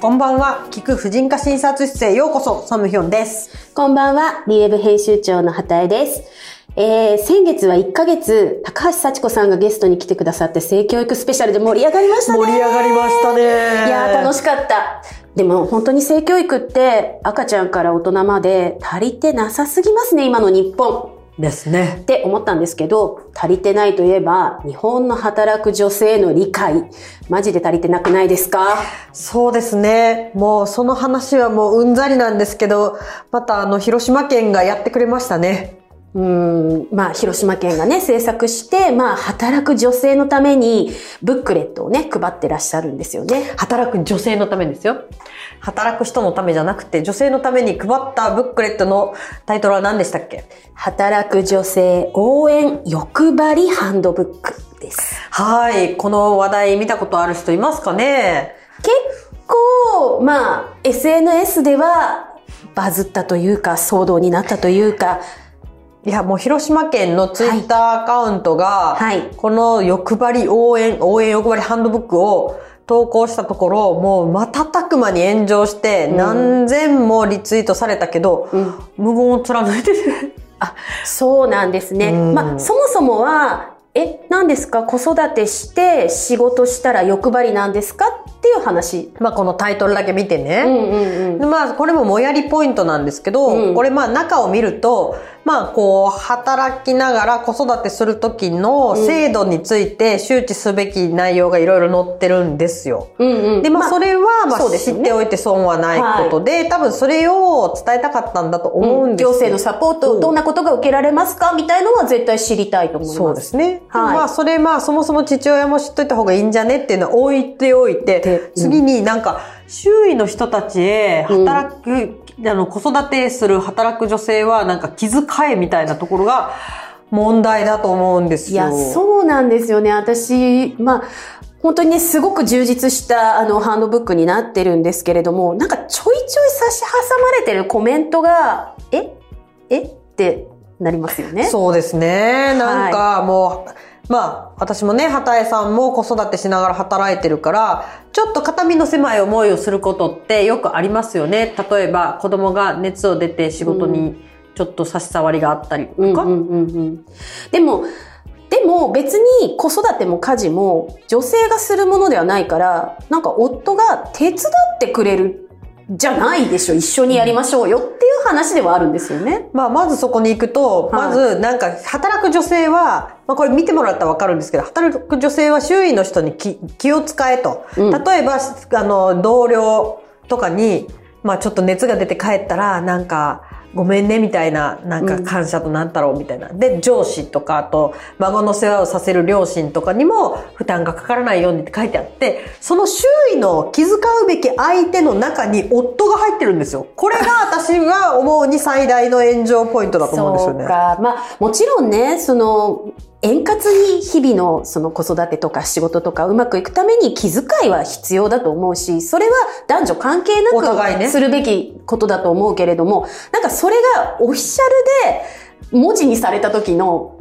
こんばんは。聞く婦人科診察室へようこそ、サムヒョンです。こんばんは、リエブ編集長の畑江です。えー、先月は1ヶ月、高橋幸子さんがゲストに来てくださって、性教育スペシャルで盛り上がりましたね。盛り上がりましたね。いやー、楽しかった。でも本当に性教育って赤ちゃんから大人まで足りてなさすぎますね、今の日本。ですねっ。て思ったんですけど、足りてないといえば、日本の働く女性の理解、マジで足りてなくないですか？そうですね。もうその話はもううんざりなんですけど、またあの、広島県がやってくれましたね。うーん、まあ、広島県がね、制作して、まあ、働く女性のために、ブックレットをね、配ってらっしゃるんですよね。働く女性のためですよ。働く人のためじゃなくて、女性のために配ったブックレットのタイトルは何でしたっけ？働く女性応援欲張りハンドブックです。はい。この話題見たことある人いますかね？結構、まあ、SNS では、バズったというか、騒動になったというか、いや、もう広島県のツイッターアカウントが、はいこの欲張り応援、応援欲張りハンドブックを投稿したところ、もう瞬く間に炎上して、ん何千もリツイートされたけど、うん無言を貫いてて。あ、そうなんですね。うんまあ、そもそもは、え、何ですか？子育てして仕事したら欲張りなんですか？っていう話。まあこのタイトルだけ見てね。うんうんうん。でまあ、これももやりポイントなんですけど、うんこれまあ中を見ると、まあこう、働きながら子育てする時の制度について周知すべき内容がいろいろ載ってるんですよ。うんうん。で、まあそれはまあ知っておいて損はないことで、多分それを伝えたかったんだと思うんですよ行政のサポート、どんなことが受けられますか？みたいのは絶対知りたいと思います。そうですね。はいまあそれまあそもそも父親も知っといた方がいいんじゃねっていうのは置いておいてで、次になんか周囲の人たちへ働く、あの子育てする働く女性はなんか気遣えみたいなところが問題だと思うんですよ。いや、そうなんですよね。私、まあ、本当にね、すごく充実したあのハンドブックになってるんですけれども、なんかちょいちょい差し挟まれてるコメントが、え？え？ってなりますよね。そうですね。なんかもう、まあ、私もね、畑江さんも子育てしながら働いてるから、ちょっと肩身の狭い思いをすることってよくありますよね。例えば、子供が熱を出て仕事にちょっと差し障りがあったりとか。うんうんうんうん。でも、でも別に子育ても家事も女性がするものではないから、なんか夫が手伝ってくれるじゃないでしょ。一緒にやりましょうよいう話ではあるんですよね。まあ、まずそこに行くと、はいまず、なんか、働く女性は、まあ、これ見てもらったらわかるんですけど、働く女性は周囲の人に気気を使えと。うん例えば、あの、同僚とかに、まあ、ちょっと熱が出て帰ったら、なんか、ごめんね、みたいな、なんか感謝となんだろう、みたいな。で、上司とか、あと、孫の世話をさせる両親とかにも、負担がかからないようにって書いてあって、その周囲の気遣うべき相手の中に夫が入ってるんですよ。これが私が思うに最大の炎上ポイントだと思うんですよね。そうか。まあ、もちろんね、その、円滑に日々のその子育てとか仕事とかうまくいくために気遣いは必要だと思うし、それは男女関係なくするべきことだと思うけれども、なんかそれがオフィシャルで文字にされた時の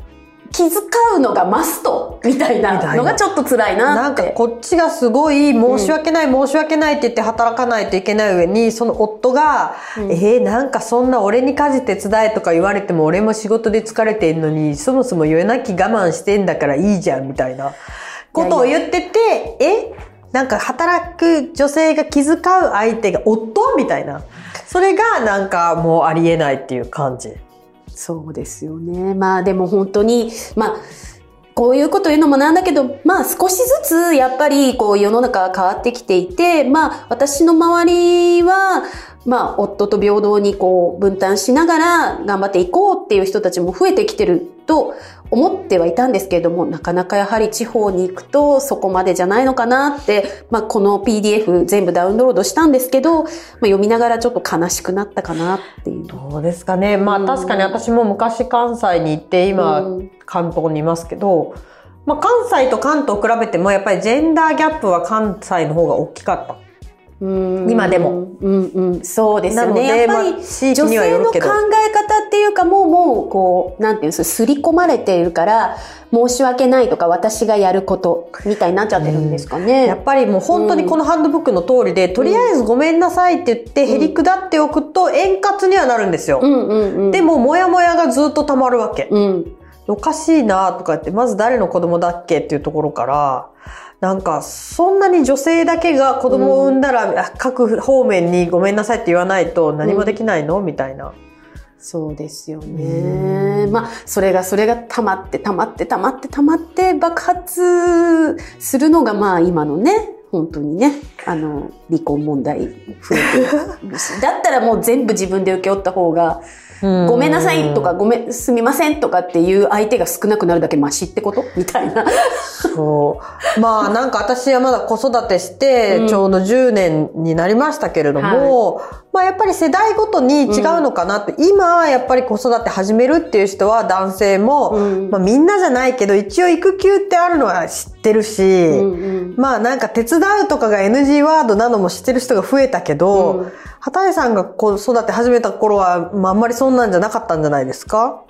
気遣うのがマストみたいなのがちょっと辛いな。なんかこっちがすごい申し訳ない、申し訳ないって言って働かないといけない上に、その夫が、うんえー、なんかそんな俺に家事手伝えとか言われても俺も仕事で疲れてんのに、そもそも言えなき我慢してんだからいいじゃんみたいなことを言ってて、え？なんか働く女性が気遣う相手が夫？みたいな。それがなんかもうありえないっていう感じ。そうですよね。まあでも本当に、まあ、こういうこと言うのもなんだけど、まあ少しずつやっぱりこう世の中は変わってきていて、まあ私の周りは、まあ夫と平等にこう分担しながら頑張っていこうっていう人たちも増えてきてると思ってはいたんですけれども、なかなかやはり地方に行くとそこまでじゃないのかなって、まあこの PDF 全部ダウンロードしたんですけど、まあ読みながらちょっと悲しくなったかなっていう。どうですかね。まあうん確かに私も昔関西に行って今うん関東にいますけど、まあ関西と関東比べてもやっぱりジェンダーギャップは関西の方が大きかった。うん今でも。うんうん。そうですよね。やっぱり女性の考ど。え方っていうかもう、もう、こう、なんていうんですか、すり込まれているから、申し訳ないとか、私がやること、みたいになっちゃってるんですかね。やっぱりもう本当にこのハンドブックの通りで、とりあえずごめんなさいって言って、へりくだっておくと円滑にはなるんですよ。うんうんうん。でも、もやもやがずっと溜まるわけ。うん。おかしいなとか言って、まず誰の子供だっけっていうところから、なんか、そんなに女性だけが子供を産んだら、あ各方面にごめんなさいって言わないと何もできないの？みたいな。そうですよね。まあ、それが、それが溜まって、溜まって、溜まって、溜まって、爆発するのが、まあ、今のね、本当にね、あの、離婚問題増えてるし。だったらもう全部自分で請け負った方が、ごめんなさいとか、ごめん、すみませんとかっていう相手が少なくなるだけマシってこと？みたいな。そう。まあ なんか私はまだ子育てしてうんちょうど10年になりましたけれども、まあやっぱり世代ごとに違うのかなって、今やっぱり子育て始めるっていう人は男性も、うんまあみんなじゃないけど一応育休ってあるのは知ってるし、うんうんまあなんか手伝うとかが NG ワードなども知ってる人が増えたけど、うん畑井さんが子育て始めた頃は、まああんまりそんなんじゃなかったんじゃないですか？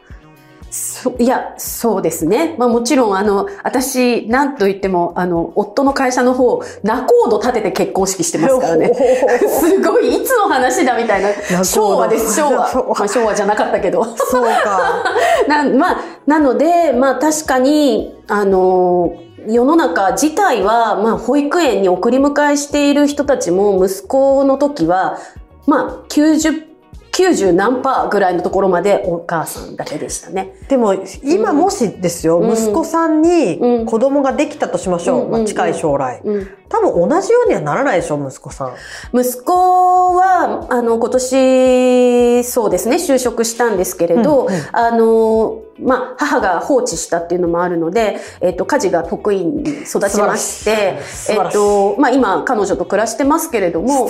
そいや、そうですね。まあもちろん、あの、私、なんと言っても、あの、夫の会社の方、仲人立てて結婚式してますからね。すごい、いつの話だみたいな。人昭和です、昭和。まあ昭和じゃなかったけど。そうか。な、まあ、なので、まあ確かに、あの、世の中自体は、まあ保育園に送り迎えしている人たちも、息子の時は、まあ90、90何パーぐらいのところまでお母さんだけでしたね。でも、今もしですよ、うん息子さんにうん子供ができたとしましょう。うんまあ、近い将来。うん多分同じようにはならないでしょ、息子さん。息子は、あの、今年、そうですね、就職したんですけれど、うんうんあの、まあ、母が放置したっていうのもあるので、えっと、家事が得意に育ちまして、しいっと、まあ、今、彼女と暮らしてますけれども。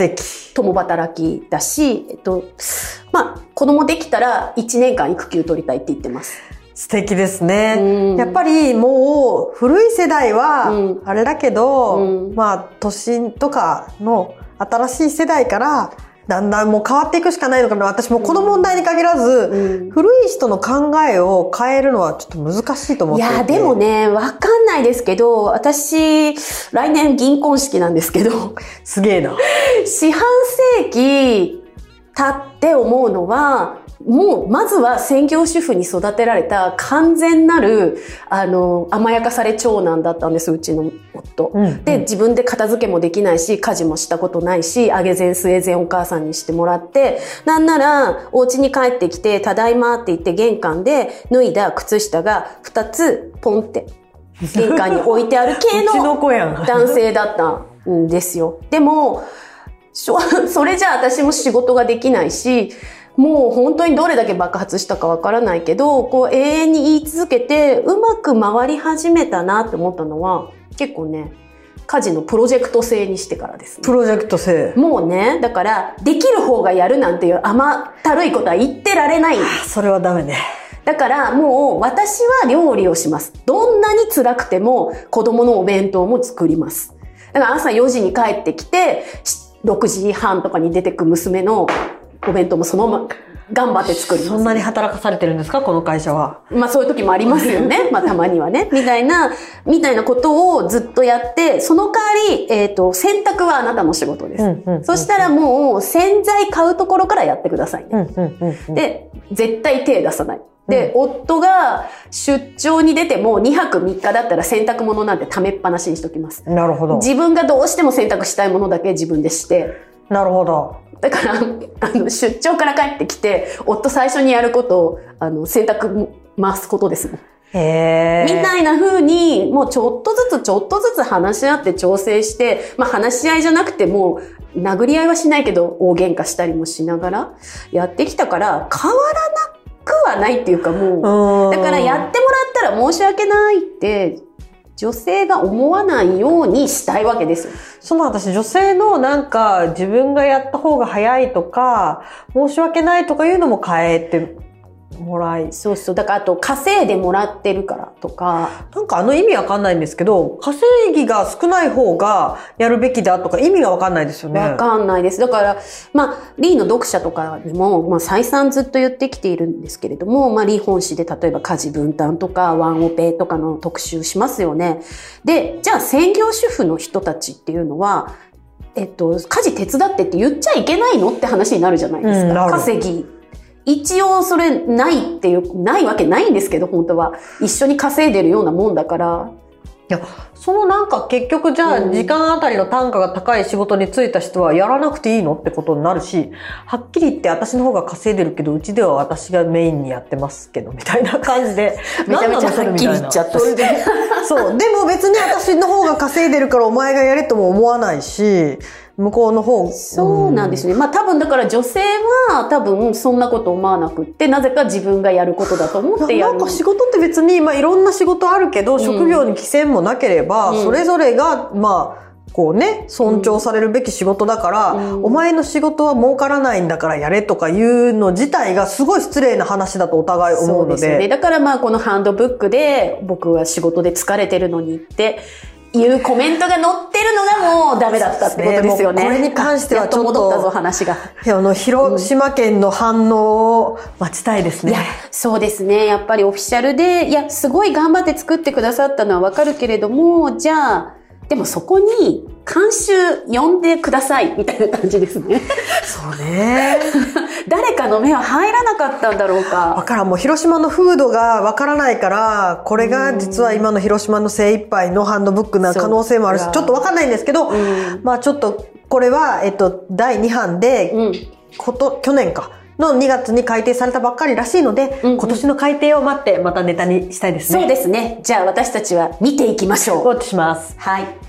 共働きだし、えっと、まあ、子供できたら1年間育休取りたいって言ってます。素敵ですね。うんやっぱりもう古い世代はうんあれだけど、うんまあ都心とかの新しい世代からだんだんもう変わっていくしかないのかな。私もこの問題に限らず、うん古い人の考えを変えるのはちょっと難しいと思っていて。いや、でもね、わかんないですけど、私、来年銀婚式なんですけど、すげえな。四半世紀経って思うのは、もう、まずは専業主婦に育てられた完全なる、あの、甘やかされ長男だったんです、うちの夫。うんで、自分で片付けもできないし、家事もしたことないし、あげ膳据え膳お母さんにしてもらって、なんなら、お家に帰ってきて、ただいまって言って玄関で脱いだ靴下が2つポンって、玄関に置いてある系の。男性だったんですよ。でも、それじゃあ私も仕事ができないし、もう本当にどれだけ爆発したかわからないけど、こう永遠に言い続けて、うまく回り始めたなって思ったのは、結構ね、家事のプロジェクト制にしてからですね。プロジェクト制。もうね、だから、できる方がやるなんていう甘ったるいことは言ってられない。それはダメね。だからもう私は料理をします。どんなに辛くても子供のお弁当も作ります。だから朝4時に帰ってきて、し6時半とかに出てく娘のお弁当もそのまま頑張って作り。そんなに働かされてるんですか？この会社は。まあそういう時もありますよね。まあたまにはね。みたいな、みたいなことをずっとやって、その代わり、えっ、と、洗濯はあなたの仕事です。うんうんそしたらもう洗剤買うところからやってくださいね。うんうんうんうん。で、絶対手出さない。で、夫が出張に出ても2泊3日だったら洗濯物なんて溜めっぱなしにしときます。なるほど。自分がどうしても洗濯したいものだけ自分でして、なるほど。だから、あの、出張から帰ってきて、夫最初にやることを、あの、洗濯回すことですもん。みたいな風に、もうちょっとずつちょっとずつ話し合って調整して、まあ話し合いじゃなくてもう、殴り合いはしないけど、大喧嘩したりもしながらやってきたから、変わらなくはないっていうかもう、だからやってもらったら申し訳ないって、女性が思わないようにしたいわけです。その私女性のなんか自分がやった方が早いとか、申し訳ないとかいうのも変えてもらい。そうそう。だからあと稼いでもらってるからとか。なんかあの意味わかんないんですけど、稼ぎが少ない方がやるべきだとか意味がわかんないですよね。わかんないです。だから、まあ、リーの読者とかにも、まあ、再三ずっと言ってきているんですけれども、まあ、リー本誌で例えば家事分担とか、ワンオペとかの特集しますよね。で、じゃあ専業主婦の人たちっていうのは、えっと、家事手伝ってって言っちゃいけないのって話になるじゃないですか。うん稼ぎ。一応それないっていう、ないわけないんですけど、本当は。一緒に稼いでるようなもんだから。いや、そのなんか結局じゃあうん時間あたりの単価が高い仕事に就いた人はやらなくていいのってことになるし、はっきり言って私の方が稼いでるけど、うちでは私がメインにやってますけど、みたいな感じで。めちゃめちゃはっきり言っちゃったそれで そう。でも別に私の方が稼いでるからお前がやれとも思わないし、向こうの方。そうなんですね。まあ多分だから女性は多分そんなこと思わなくって、なぜか自分がやることだと思ってやる。なんか仕事って別に、まあいろんな仕事あるけど、職業に規制もなければ、うんそれぞれが、まあ、こうね、尊重されるべき仕事だから、うんお前の仕事は儲からないんだからやれとかいうの自体がすごい失礼な話だとお互い思うので。そうですよね。だからまあこのハンドブックで僕は仕事で疲れてるのにっていうコメントが載ってるのがもうダメだったってことですよね。もうこれに関してはちょっと戻ったぞ話が。いやあの、広島県の反応を待ちたいですね。いや、そうですね。やっぱりオフィシャルで、いや、すごい頑張って作ってくださったのはわかるけれども、じゃあ、でもそこに監修呼んでくださいみたいな感じですね。そうね。誰かの目は入らなかったんだろうわか。からん。もう広島の風土がわからないから、これが実は今の広島の精一杯のハンドブックな可能性もあるしちょっとわかんないんですけど、んまあちょっと、これは、えっと、第2版で、うん。こと、去年か、の2月に改定されたばっかりらしいので、うんうん今年の改定を待って、またネタにしたいですね。そうですね。じゃあ私たちは見ていきましょう。ウォッチします。はい。